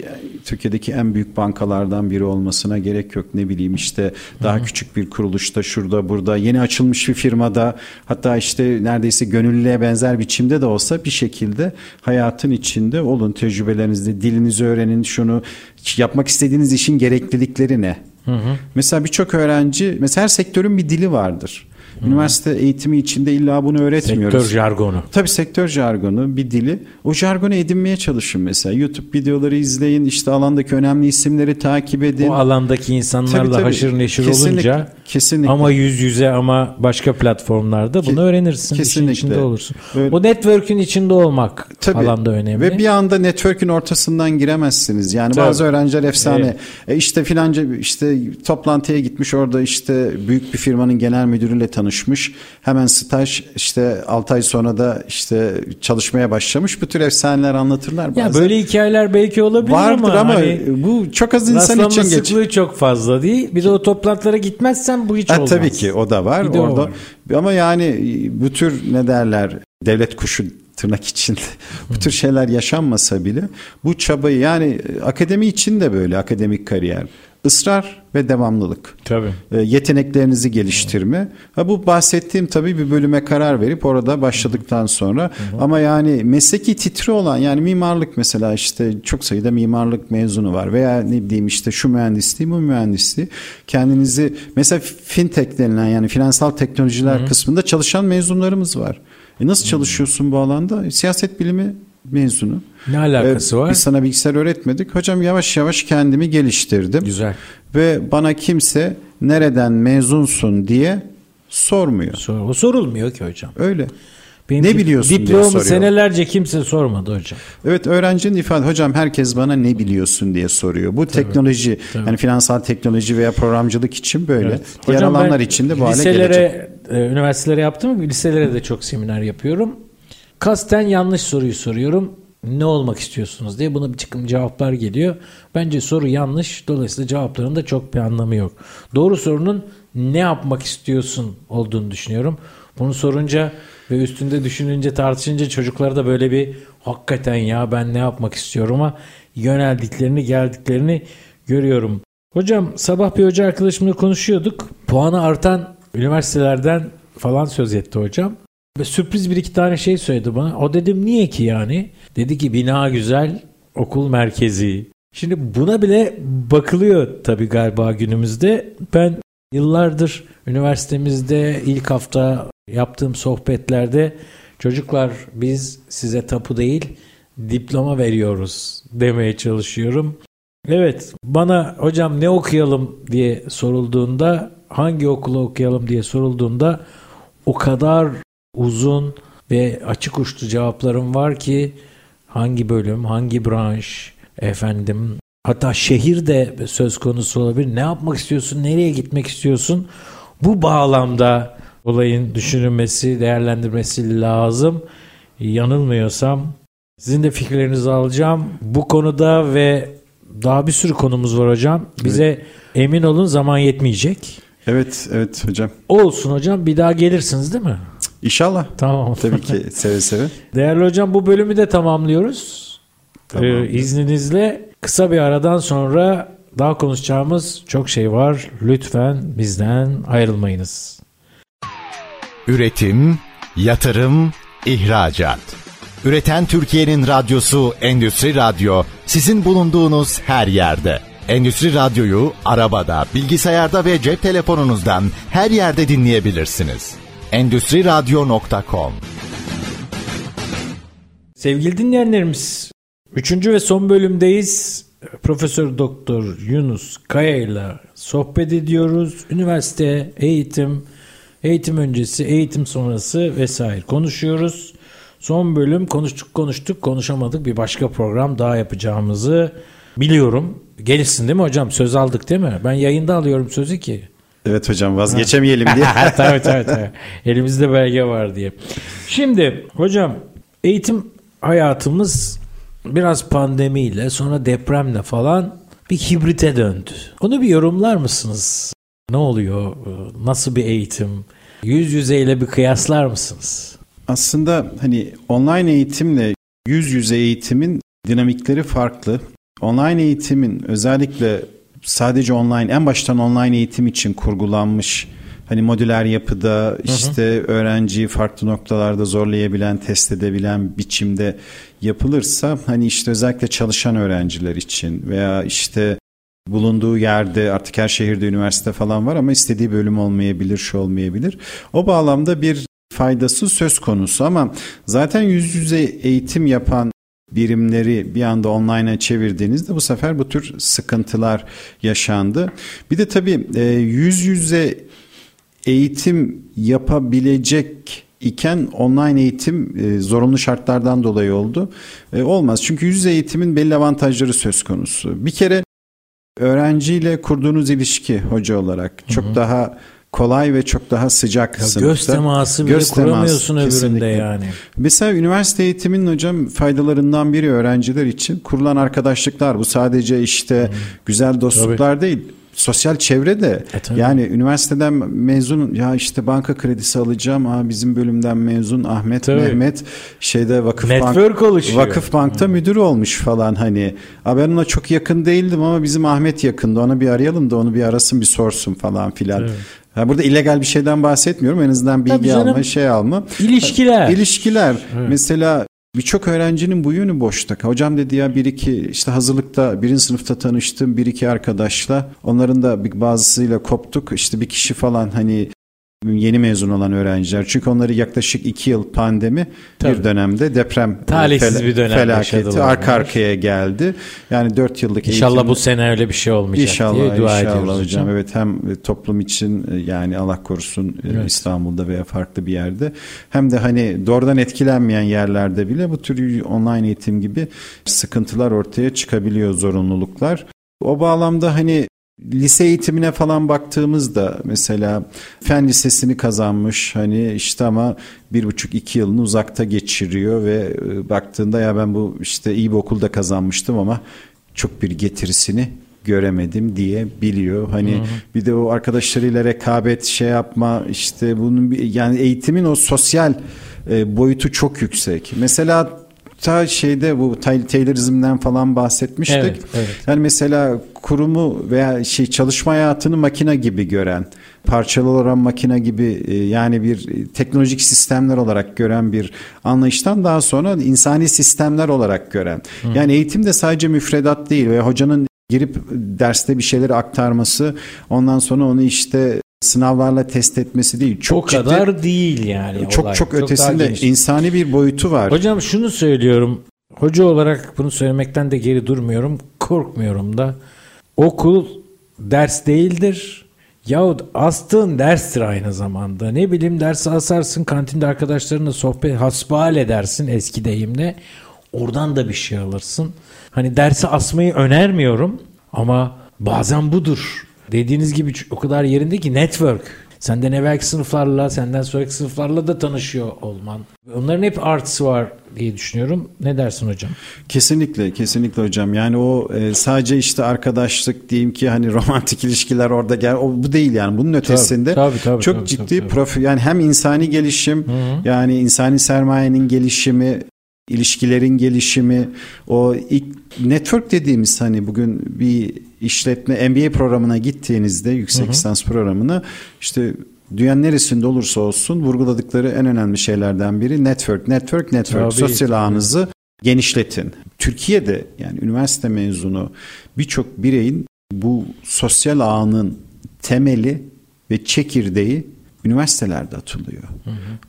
Türkiye'deki en büyük bankalardan biri olmasına gerek yok. Ne bileyim işte daha Hı-hı. küçük bir kuruluşta şurada burada yeni açılmış bir firmada hatta işte neredeyse gönüllüye benzer biçimde de olsa bir şekilde hayatın içinde olun tecrübelerinizde dilinizi öğrenin şunu yapmak istediğiniz işin gereklilikleri ne? Hı hı. Mesela birçok öğrenci, mesela her sektörün bir dili vardır. Üniversite eğitimi içinde illa bunu öğretmiyoruz. Sektör jargonu. Tabii sektör jargonu bir dili. O jargonu edinmeye çalışın mesela. YouTube videoları izleyin. işte alandaki önemli isimleri takip edin. O alandaki insanlarla tabii, tabii. haşır neşir kesinlikle, olunca kesinlikle. ama yüz yüze ama başka platformlarda bunu Ke- öğrenirsin. Kesinlikle. İşin içinde olursun. Öyle. O network'ün içinde olmak tabii. alanda önemli. Ve bir anda network'ün ortasından giremezsiniz. Yani tabii. bazı öğrenciler efsane. Evet. E işte filanca işte toplantıya gitmiş orada işte büyük bir firmanın genel müdürüyle tanışmış tanışmış. Hemen staj işte 6 ay sonra da işte çalışmaya başlamış. Bu tür efsaneler anlatırlar bazen. Ya böyle hikayeler belki olabilir Vardır ama, ama hani bu çok az insan için geç. sıklığı çok fazla değil. Bir de o toplantılara gitmezsen bu hiç ha, olmaz. Tabii ki o da var. Bir Orada var. ama yani bu tür ne derler devlet kuşu tırnak içinde bu tür şeyler yaşanmasa bile bu çabayı yani akademi için de böyle akademik kariyer ısrar ve devamlılık. Tabii. E, yeteneklerinizi geliştirme. Ha bu bahsettiğim tabii bir bölüme karar verip orada başladıktan sonra hı hı. ama yani mesleki titri olan yani mimarlık mesela işte çok sayıda mimarlık mezunu var veya ne diyeyim işte şu mühendisliği bu mühendisliği kendinizi mesela fintech denilen yani finansal teknolojiler hı hı. kısmında çalışan mezunlarımız var. E nasıl çalışıyorsun bu alanda? Siyaset bilimi mezunu. Ne alakası ee, var? Biz sana bilgisayar öğretmedik. Hocam yavaş yavaş kendimi geliştirdim. Güzel. Ve bana kimse nereden mezunsun diye sormuyor. Sor, o sorulmuyor ki hocam. Öyle. Benim ne biliyorsun diye soruyor. senelerce kimse sormadı hocam. Evet öğrencinin ifade hocam herkes bana ne biliyorsun diye soruyor. Bu tabii, teknoloji tabii. yani finansal teknoloji veya programcılık için böyle. Evet. Diğer hocam alanlar için de bu hale gelecek. E, üniversitelere yaptım liselere de çok seminer yapıyorum. Kasten yanlış soruyu soruyorum. Ne olmak istiyorsunuz diye buna bir çıkım cevaplar geliyor. Bence soru yanlış. Dolayısıyla cevapların da çok bir anlamı yok. Doğru sorunun ne yapmak istiyorsun olduğunu düşünüyorum. Bunu sorunca ve üstünde düşününce tartışınca çocuklarda böyle bir hakikaten ya ben ne yapmak istiyorum ama yöneldiklerini geldiklerini görüyorum. Hocam sabah bir hoca arkadaşımla konuşuyorduk. Puanı artan üniversitelerden falan söz etti hocam. Ve sürpriz bir iki tane şey söyledi bana. O dedim niye ki yani? Dedi ki bina güzel, okul merkezi. Şimdi buna bile bakılıyor tabii galiba günümüzde. Ben yıllardır üniversitemizde ilk hafta yaptığım sohbetlerde çocuklar biz size tapu değil diploma veriyoruz demeye çalışıyorum. Evet bana hocam ne okuyalım diye sorulduğunda hangi okulu okuyalım diye sorulduğunda o kadar uzun ve açık uçlu cevaplarım var ki hangi bölüm, hangi branş, efendim hatta şehir de söz konusu olabilir. Ne yapmak istiyorsun, nereye gitmek istiyorsun? Bu bağlamda olayın düşünülmesi, değerlendirmesi lazım. Yanılmıyorsam sizin de fikirlerinizi alacağım. Bu konuda ve daha bir sürü konumuz var hocam. Bize evet. emin olun zaman yetmeyecek. Evet, evet hocam. Olsun hocam. Bir daha gelirsiniz değil mi? İnşallah. Tamam. Tabii ki seve seve. Değerli hocam bu bölümü de tamamlıyoruz. Tamam. Ee, izninizle kısa bir aradan sonra daha konuşacağımız çok şey var. Lütfen bizden ayrılmayınız. Üretim, yatırım, ihracat. Üreten Türkiye'nin radyosu Endüstri Radyo sizin bulunduğunuz her yerde. Endüstri Radyo'yu arabada, bilgisayarda ve cep telefonunuzdan her yerde dinleyebilirsiniz. Endüstri Radyo.com Sevgili dinleyenlerimiz, üçüncü ve son bölümdeyiz. Profesör Doktor Yunus Kaya ile sohbet ediyoruz. Üniversite, eğitim, eğitim öncesi, eğitim sonrası vesaire konuşuyoruz. Son bölüm konuştuk konuştuk konuşamadık bir başka program daha yapacağımızı biliyorum. Gelirsin değil mi hocam? Söz aldık değil mi? Ben yayında alıyorum sözü ki. Evet hocam vazgeçemeyelim diye. tabii tabii tabii. Elimizde belge var diye. Şimdi hocam eğitim hayatımız biraz pandemiyle sonra depremle falan bir hibrite döndü. Onu bir yorumlar mısınız? Ne oluyor? Nasıl bir eğitim? Yüz yüzeyle bir kıyaslar mısınız? Aslında hani online eğitimle yüz yüze eğitimin dinamikleri farklı. Online eğitimin özellikle sadece online en baştan online eğitim için kurgulanmış hani modüler yapıda işte hı hı. öğrenciyi farklı noktalarda zorlayabilen, test edebilen biçimde yapılırsa hani işte özellikle çalışan öğrenciler için veya işte bulunduğu yerde artık her şehirde üniversite falan var ama istediği bölüm olmayabilir, şu olmayabilir. O bağlamda bir faydası söz konusu ama zaten yüz yüze eğitim yapan birimleri bir anda online'a çevirdiğinizde bu sefer bu tür sıkıntılar yaşandı. Bir de tabii e, yüz yüze eğitim yapabilecek iken online eğitim e, zorunlu şartlardan dolayı oldu. E, olmaz çünkü yüz eğitimin belli avantajları söz konusu. Bir kere öğrenciyle kurduğunuz ilişki hoca olarak çok hı hı. daha kolay ve çok daha sıcak ya sınıfta. Göz teması bile göz kuramıyorsun teması, öbüründe kesinlikle. yani. Mesela üniversite eğitiminin hocam faydalarından biri öğrenciler için kurulan arkadaşlıklar. Bu sadece işte hmm. güzel dostluklar Tabii. değil sosyal çevre de e, yani üniversiteden mezun ya işte banka kredisi alacağım. Aa, bizim bölümden mezun Ahmet tabii. Mehmet şeyde vakıf Network bank oluşuyor. Vakıf Bank'ta hmm. müdür olmuş falan hani. Aa, ben ona çok yakın değildim ama bizim Ahmet yakındı. Onu bir arayalım da onu bir arasın bir sorsun falan filan. Evet. Ha, burada illegal bir şeyden bahsetmiyorum. En azından bilgi alma, şey alma. İlişkiler. İlişkiler. Evet. Mesela Birçok öğrencinin bu yönü boşta. Hocam dedi ya bir iki işte hazırlıkta birinci sınıfta tanıştım bir iki arkadaşla. Onların da bazısıyla koptuk. İşte bir kişi falan hani yeni mezun olan öğrenciler. Çünkü onları yaklaşık iki yıl pandemi Tabii. bir dönemde deprem Talihsiz fel- bir dönem felaketi arka arkaya geldi. Yani dört yıllık İnşallah eğitim... bu sene öyle bir şey olmayacak inşallah, diye dua inşallah ediyoruz hocam. Evet hem toplum için e, yani Allah korusun e, evet. İstanbul'da veya farklı bir yerde hem de hani doğrudan etkilenmeyen yerlerde bile bu tür online eğitim gibi sıkıntılar ortaya çıkabiliyor zorunluluklar. O bağlamda hani Lise eğitimine falan baktığımızda mesela fen lisesini kazanmış hani işte ama bir buçuk iki yılını uzakta geçiriyor ve e, baktığında ya ben bu işte iyi bir okulda kazanmıştım ama çok bir getirisini göremedim diye biliyor. Hani hı hı. bir de o arkadaşlarıyla rekabet şey yapma işte bunun bir, yani eğitimin o sosyal e, boyutu çok yüksek. Mesela ta şeyde bu Taylorizm'den falan bahsetmiştik. Evet, evet. Yani mesela kurumu veya şey çalışma hayatını makine gibi gören, parçalı olan makine gibi e, yani bir teknolojik sistemler olarak gören bir anlayıştan daha sonra insani sistemler olarak gören. Hı. Yani eğitim de sadece müfredat değil ve hocanın girip derste bir şeyleri aktarması ondan sonra onu işte sınavlarla test etmesi değil. Çok o kadar ciddi, değil yani. Çok olay. çok ötesinde çok insani bir boyutu var. Hocam şunu söylüyorum. Hoca olarak bunu söylemekten de geri durmuyorum. Korkmuyorum da. Okul ders değildir. Yahut astığın derstir aynı zamanda. Ne bileyim dersi asarsın kantinde arkadaşlarınla sohbet hasbihal edersin eski deyimle. Oradan da bir şey alırsın. Hani dersi asmayı önermiyorum ama bazen budur. Dediğiniz gibi o kadar yerinde ki network. Senden evvelki sınıflarla, senden sonraki sınıflarla da tanışıyor olman. Onların hep artısı var diye düşünüyorum. Ne dersin hocam? Kesinlikle, kesinlikle hocam. Yani o e, sadece işte arkadaşlık diyeyim ki hani romantik ilişkiler orada gel o bu değil yani. Bunun ötesinde tabii, tabii, tabii, çok tabii, ciddi tabii, tabii. profi yani hem insani gelişim Hı-hı. yani insani sermayenin gelişimi ilişkilerin gelişimi, o ilk network dediğimiz hani bugün bir işletme MBA programına gittiğinizde yüksek lisans programına işte dünyanın neresinde olursa olsun vurguladıkları en önemli şeylerden biri network, network, network. Tabii, Sosyal ağınızı genişletin. Türkiye'de yani üniversite mezunu birçok bireyin bu sosyal ağının temeli ve çekirdeği üniversitelerde atılıyor.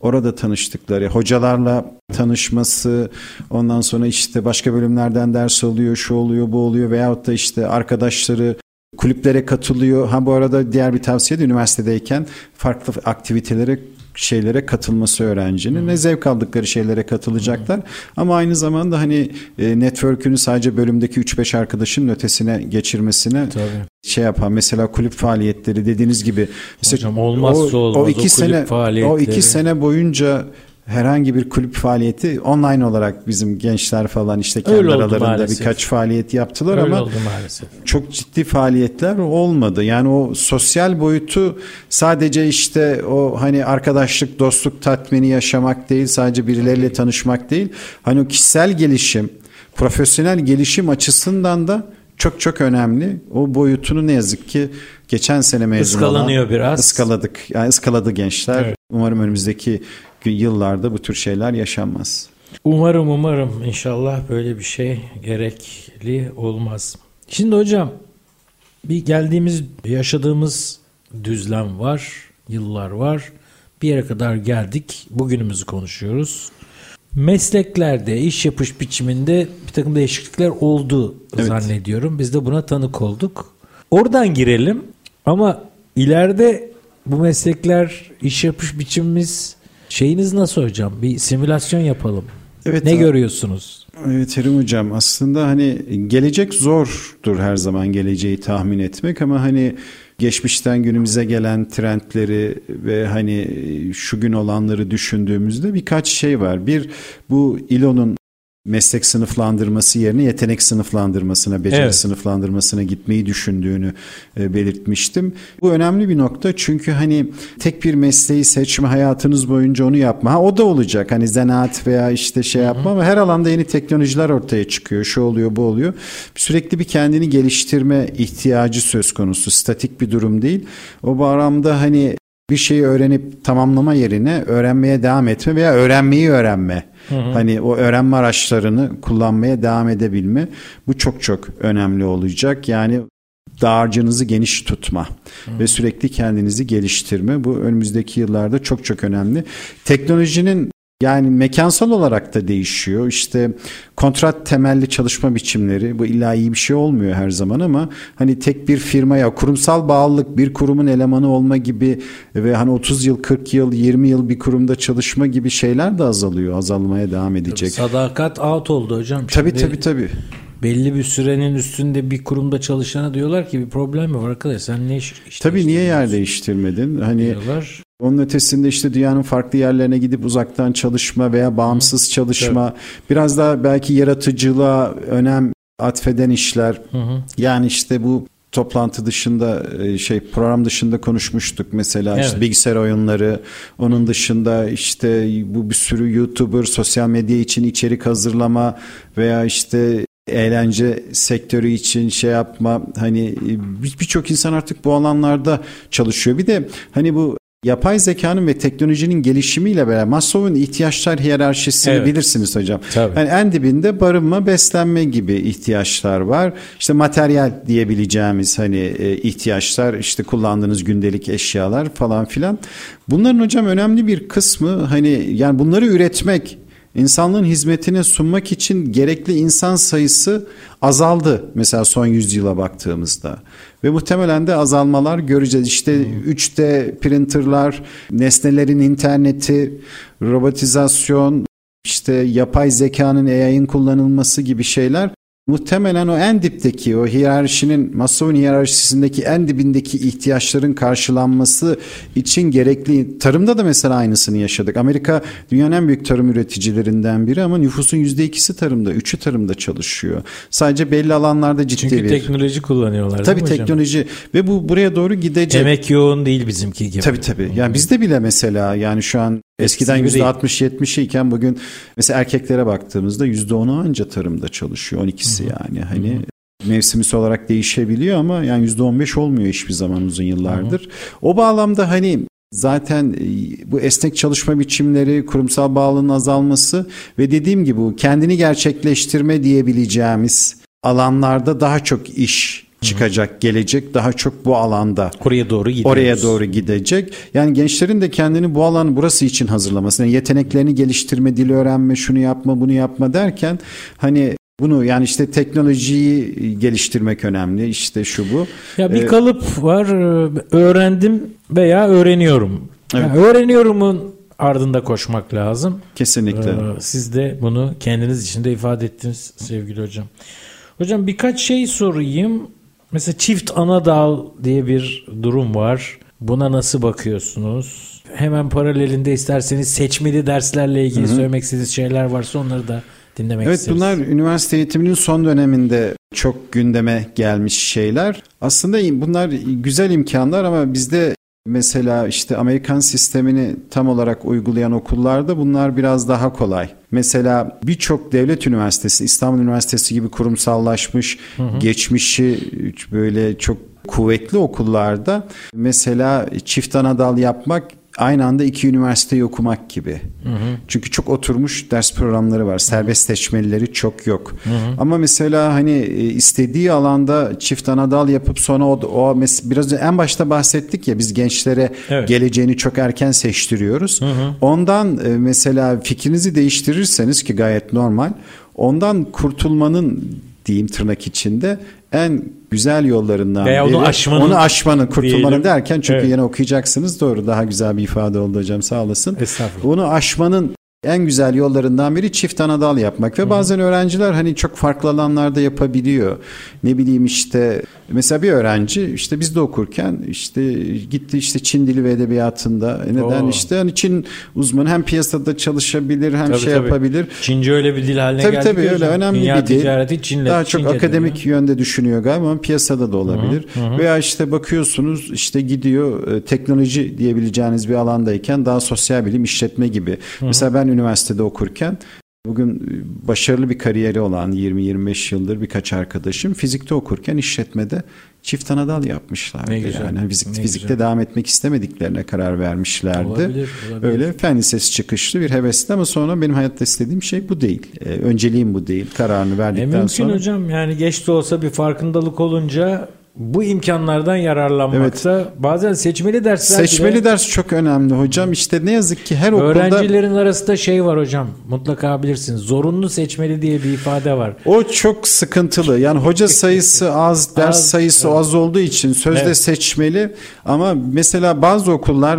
Orada tanıştıkları, hocalarla tanışması, ondan sonra işte başka bölümlerden ders alıyor, şu oluyor, bu oluyor veyahut da işte arkadaşları kulüplere katılıyor. Ha bu arada diğer bir tavsiye de üniversitedeyken farklı aktivitelere şeylere katılması öğrencinin ne zevk aldıkları şeylere katılacaklar. Ama aynı zamanda hani e, network'ünü sadece bölümdeki 3-5 arkadaşın ötesine geçirmesine Tabii. şey yapan mesela kulüp faaliyetleri dediğiniz gibi mesela Hocam olmazsa olmaz o iki kulüp sene o faaliyetleri. iki sene boyunca herhangi bir kulüp faaliyeti online olarak bizim gençler falan işte kendi Öyle aralarında maalesef. birkaç faaliyet yaptılar Öyle ama oldu maalesef. çok ciddi faaliyetler olmadı. Yani o sosyal boyutu sadece işte o hani arkadaşlık, dostluk tatmini yaşamak değil, sadece birileriyle tanışmak değil. Hani o kişisel gelişim, profesyonel gelişim açısından da çok çok önemli. O boyutunu ne yazık ki geçen sene mezun olan Iskalanıyor biraz. ıskaladık. Yani ıskaladı gençler. Evet. Umarım önümüzdeki yıllarda bu tür şeyler yaşanmaz. Umarım umarım inşallah böyle bir şey gerekli olmaz. Şimdi hocam bir geldiğimiz yaşadığımız düzlem var, yıllar var. Bir yere kadar geldik. Bugünümüzü konuşuyoruz. Mesleklerde, iş yapış biçiminde bir takım değişiklikler oldu Evet. zannediyorum. Biz de buna tanık olduk. Oradan girelim ama ileride bu meslekler, iş yapış biçimimiz şeyiniz nasıl hocam? Bir simülasyon yapalım. Evet, ne abi. görüyorsunuz? Evet Erim Hocam aslında hani gelecek zordur her zaman geleceği tahmin etmek ama hani geçmişten günümüze gelen trendleri ve hani şu gün olanları düşündüğümüzde birkaç şey var. Bir bu İLO'nun meslek sınıflandırması yerine yetenek sınıflandırmasına, beceri Evet. sınıflandırmasına gitmeyi düşündüğünü e, belirtmiştim. Bu önemli bir nokta çünkü hani tek bir mesleği seçme hayatınız boyunca onu yapma. Ha, o da olacak hani zanaat veya işte şey yapma ama her alanda yeni teknolojiler ortaya çıkıyor. Şu oluyor bu oluyor. Sürekli bir kendini geliştirme ihtiyacı söz konusu. Statik bir durum değil. O bağlamda hani bir şeyi öğrenip tamamlama yerine öğrenmeye devam etme veya öğrenmeyi öğrenme. Hani o öğrenme araçlarını kullanmaya devam edebilme bu çok çok önemli olacak. Yani dağarcığınızı geniş tutma ve sürekli kendinizi geliştirme bu önümüzdeki yıllarda çok çok önemli. Teknolojinin yani mekansal olarak da değişiyor. İşte kontrat temelli çalışma biçimleri bu illa iyi bir şey olmuyor her zaman ama hani tek bir firmaya kurumsal bağlılık bir kurumun elemanı olma gibi ve hani 30 yıl 40 yıl 20 yıl bir kurumda çalışma gibi şeyler de azalıyor. Azalmaya devam edecek. Sadakat out oldu hocam. Tabii Şimdi tabii tabii. Belli bir sürenin üstünde bir kurumda çalışana diyorlar ki bir problem mi var arkadaş sen ne iş, iş Tabii niye yer değiştiriyorsun?" değiştirmedin? Hani diyorlar. Onun ötesinde işte dünyanın farklı yerlerine gidip uzaktan çalışma veya bağımsız çalışma, biraz daha belki yaratıcılığa önem atfeden işler. Yani işte bu toplantı dışında e, şey program dışında konuşmuştuk mesela işte Evet. bilgisayar oyunları onun dışında işte bu bir sürü YouTuber sosyal medya için içerik hazırlama veya işte eğlence sektörü için şey yapma hani bir- birçok insan artık bu alanlarda çalışıyor. Bir de hani bu yapay zekanın ve teknolojinin gelişimiyle beraber Maslow'un ihtiyaçlar hiyerarşisini Evet. bilirsiniz hocam. Tabii. Yani en dibinde barınma, beslenme gibi ihtiyaçlar var. İşte materyal diyebileceğimiz hani e, ihtiyaçlar, işte kullandığınız gündelik eşyalar falan filan. Bunların hocam önemli bir kısmı hani yani bunları üretmek insanlığın hizmetine sunmak için gerekli insan sayısı azaldı mesela son yüzyıla baktığımızda. Ve muhtemelen de azalmalar göreceğiz. İşte 3D printerlar, nesnelerin interneti, robotizasyon, işte yapay zekanın AI'ın kullanılması gibi şeyler muhtemelen o en dipteki o hiyerarşinin Maslow'un hiyerarşisindeki en dibindeki ihtiyaçların karşılanması için gerekli tarımda da mesela aynısını yaşadık. Amerika dünyanın en büyük tarım üreticilerinden biri ama nüfusun yüzde ikisi tarımda, üçü tarımda çalışıyor. Sadece belli alanlarda ciddi Çünkü bir. teknoloji kullanıyorlar. Tabii mi hocam? teknoloji ve bu buraya doğru gidecek. Emek yoğun değil bizimki gibi. Tabii tabii. Yani bizde bile mesela yani şu an eskiden gibi değil. %60-70'i iken bugün mesela erkeklere baktığımızda %10'u anca tarımda çalışıyor. 12'si yani hani mevsimsel olarak değişebiliyor ama yani %15 olmuyor hiçbir zaman uzun yıllardır. O bağlamda hani zaten e, bu esnek çalışma biçimleri, kurumsal bağlılığın azalması ve dediğim gibi bu kendini gerçekleştirme diyebileceğimiz alanlarda daha çok iş çıkacak, gelecek daha çok bu alanda Oraya doğru gidiyoruz. oraya doğru gidecek. Yani gençlerin de kendini bu alan burası için hazırlaması. Yani yeteneklerini geliştirme, dil öğrenme, şunu yapma, bunu yapma derken hani bunu yani işte teknolojiyi geliştirmek önemli. İşte şu bu. Ya bir Ee, kalıp var. e, Öğrendim veya öğreniyorum. Evet. Yani öğreniyorumun ardında koşmak lazım. Kesinlikle. Ee, Siz de bunu kendiniz içinde ifade ettiniz sevgili hocam. Hocam birkaç şey sorayım. Mesela çift ana dal diye bir durum var. Buna nasıl bakıyorsunuz? Hemen paralelinde isterseniz seçmeli derslerle ilgili söylemek istediğiniz şeyler varsa onları da dinlemek Evet isteriz. bunlar üniversite eğitiminin son döneminde çok gündeme gelmiş şeyler. Aslında bunlar güzel imkanlar ama bizde mesela işte Amerikan sistemini tam olarak uygulayan okullarda bunlar biraz daha kolay. Mesela birçok devlet üniversitesi, İstanbul Üniversitesi gibi kurumsallaşmış, geçmişi böyle çok kuvvetli okullarda mesela çift ana dal yapmak aynı anda iki üniversiteyi okumak gibi. Çünkü çok oturmuş ders programları var. Serbest seçmelileri çok yok. Ama mesela hani e, istediği alanda çift ana dal yapıp sonra o, o biraz en başta bahsettik ya biz gençlere Evet. geleceğini çok erken seçtiriyoruz. Ondan e, mesela fikrinizi değiştirirseniz ki gayet normal. Ondan kurtulmanın diyeyim tırnak içinde en güzel yollarından Veya onu biri. aşmanın onu aşmanın, kurtulmanın diyelim. derken çünkü Evet. yine okuyacaksınız doğru daha güzel bir ifade oldu hocam sağ olasın. Estağfurullah. Onu aşmanın en güzel yollarından biri çift anadal yapmak ve bazen öğrenciler hani çok farklı alanlarda yapabiliyor. Ne bileyim işte mesela bir öğrenci işte biz de okurken işte gitti işte Çin dili ve edebiyatında E neden Oo. işte hani Çin uzmanı hem piyasada çalışabilir hem Tabii, şey tabii. yapabilir. Çince öyle bir dil haline Tabii geldi tabii ki öyle önemli Dünya bir dil. ticareti Çin'le. Daha çok Çince akademik yönde düşünüyor galiba ama piyasada da olabilir. Veya işte bakıyorsunuz işte gidiyor e, teknoloji diyebileceğiniz bir alandayken daha sosyal bilim işletme gibi. Mesela ben üniversitede okurken Bugün e, başarılı bir kariyeri olan 20-25 yıldır birkaç arkadaşım fizikte okurken işletmede çift anadal yapmışlardı. Ne güzel, Yani fizik, ne fizikte güzel. devam etmek istemediklerine karar vermişlerdi. Olabilir, olabilir. Öyle fen lisesi çıkışlı bir hevesli ama sonra benim hayatta istediğim şey bu değil. Ee, önceliğim bu değil. Kararını E verdikten mümkün sonra. hocam yani geç de olsa bir farkındalık olunca bu imkanlardan yararlanmakta bazen seçmeli dersler Seçmeli bile ders çok önemli hocam. İşte ne yazık ki her okulda öğrencilerin arasında şey var hocam mutlaka bilirsiniz zorunlu seçmeli diye bir ifade var. o çok sıkıntılı. Yani hoca sayısı az, ders Az, sayısı evet. az olduğu için sözde Evet. seçmeli ama mesela bazı okullar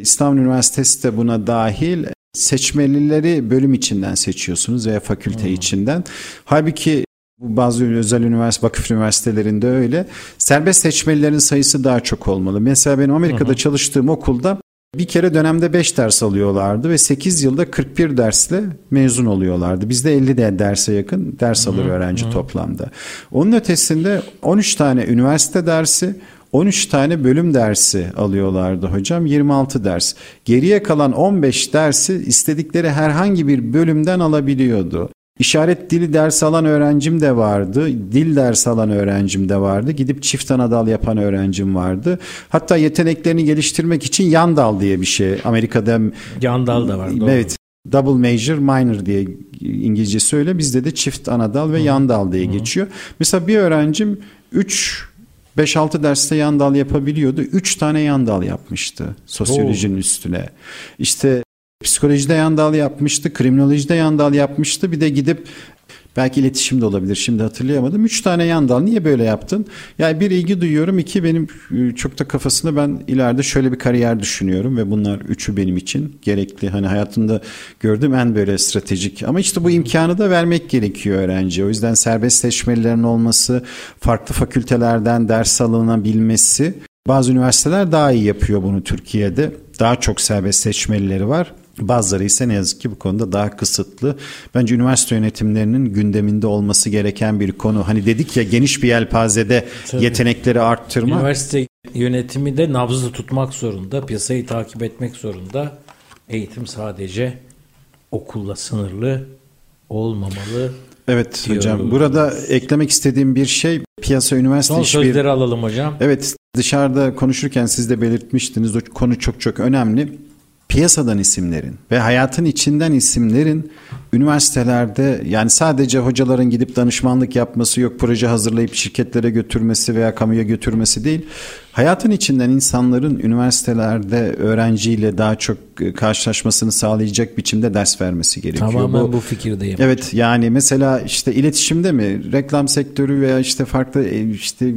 İstanbul Üniversitesi de buna dahil seçmelileri bölüm içinden seçiyorsunuz veya fakülte içinden. Halbuki bu bazı özel üniversite, vakıf üniversitelerinde öyle. Serbest seçmelilerin sayısı daha çok olmalı. Mesela benim Amerika'da çalıştığım okulda bir kere dönemde 5 ders alıyorlardı ve 8 yılda 41 dersle mezun oluyorlardı. Bizde 50 de derse yakın ders alır öğrenci toplamda. Onun ötesinde 13 tane üniversite dersi, 13 tane bölüm dersi alıyorlardı hocam. 26 ders. Geriye kalan 15 dersi istedikleri herhangi bir bölümden alabiliyordu. İşaret dili ders alan öğrencim de vardı. Dil ders alan öğrencim de vardı. Gidip çift ana dal yapan öğrencim vardı. Hatta yeteneklerini geliştirmek için yan dal diye bir şey. Amerika'da Yandal da var. doğru. Evet. Double major minor diye İngilizcesi öyle. Bizde de çift ana dal ve yan dal diye geçiyor. Mesela bir öğrencim 3 5-6 derste yan dal yapabiliyordu. 3 tane yan dal yapmıştı sosyolojinin üstüne. İşte psikolojide yan dal yapmıştı, kriminolojide yan dal yapmıştı. Bir de gidip Belki iletişim de olabilir. Şimdi hatırlayamadım. Üç tane yan dal. Niye böyle yaptın? Yani bir ilgi duyuyorum. iki benim e, çok da kafasında ben ileride şöyle bir kariyer düşünüyorum ve bunlar üçü benim için gerekli. Hani hayatımda gördüğüm en böyle stratejik. Ama işte bu imkanı da vermek gerekiyor öğrenci. O yüzden serbest seçmelilerin olması, farklı fakültelerden ders alınabilmesi bazı üniversiteler daha iyi yapıyor bunu Türkiye'de. Daha çok serbest seçmelileri var. Bazıları ise ne yazık ki bu konuda daha kısıtlı. Bence üniversite yönetimlerinin gündeminde olması gereken bir konu. Hani dedik ya geniş bir yelpazede Tabii. yetenekleri arttırma. Üniversite yönetimi de nabzı tutmak zorunda, piyasayı takip etmek zorunda. Eğitim sadece okulla sınırlı olmamalı. Evet diyorum. hocam. Burada eklemek istediğim bir şey piyasa üniversite Son sözleri bir... alalım hocam. Evet dışarıda konuşurken siz de belirtmiştiniz o konu çok çok önemli piyasadan isimlerin ve hayatın içinden isimlerin üniversitelerde yani sadece hocaların gidip danışmanlık yapması yok proje hazırlayıp şirketlere götürmesi veya kamuya götürmesi değil. Hayatın içinden insanların üniversitelerde öğrenciyle daha çok e, karşılaşmasını sağlayacak biçimde ders vermesi gerekiyor. Tamamen bu, bu fikirdeyim. Evet yani mesela işte iletişimde mi reklam sektörü veya işte farklı e, işte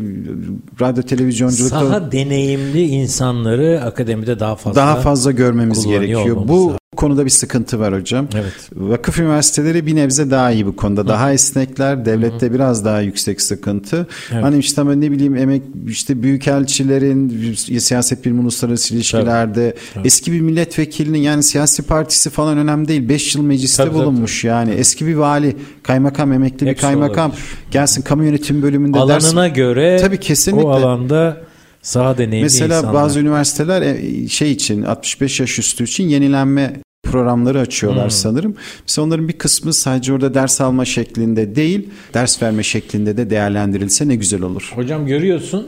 radyo televizyonculukta saha deneyimli insanları akademide daha fazla daha fazla görmemiz gerekiyor. Bu konuda bir sıkıntı var hocam. Evet. Vakıf üniversiteleri bir nebze daha iyi bu konuda. Daha Hı. esnekler, devlette Hı. biraz daha yüksek sıkıntı. Evet. Hani işte ne bileyim emek işte büyükelçilerin siyaset bilim uluslararası ilişkilerde tabii. eski bir milletvekilinin yani siyasi partisi falan önemli değil. 5 yıl mecliste tabii, bulunmuş tabii. yani. Tabii. Eski bir vali, kaymakam, emekli Hepsi bir kaymakam olabilir. gelsin kamu yönetimi bölümünde Alanına ders. göre tabii kesinlikle. o alanda Saha deneyimli Mesela insanlar. bazı üniversiteler e, şey için 65 yaş üstü için yenilenme programları açıyorlar hmm. sanırım. Mesela onların bir kısmı sadece orada ders alma şeklinde değil, ders verme şeklinde de değerlendirilse ne güzel olur. Hocam görüyorsun,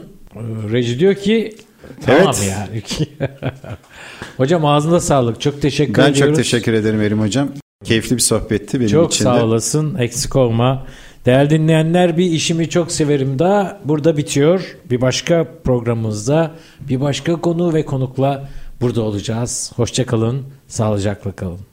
Reji diyor ki tamam evet. yani. hocam ağzına sağlık. Çok teşekkür ben ediyoruz. Ben çok teşekkür ederim Erim hocam. Keyifli bir sohbetti benim çok için Çok sağ olasın. Eksik olma. Değerli dinleyenler bir işimi çok severim da burada bitiyor. Bir başka programımızda bir başka konu ve konukla burada olacağız. Hoşçakalın, sağlıcakla kalın.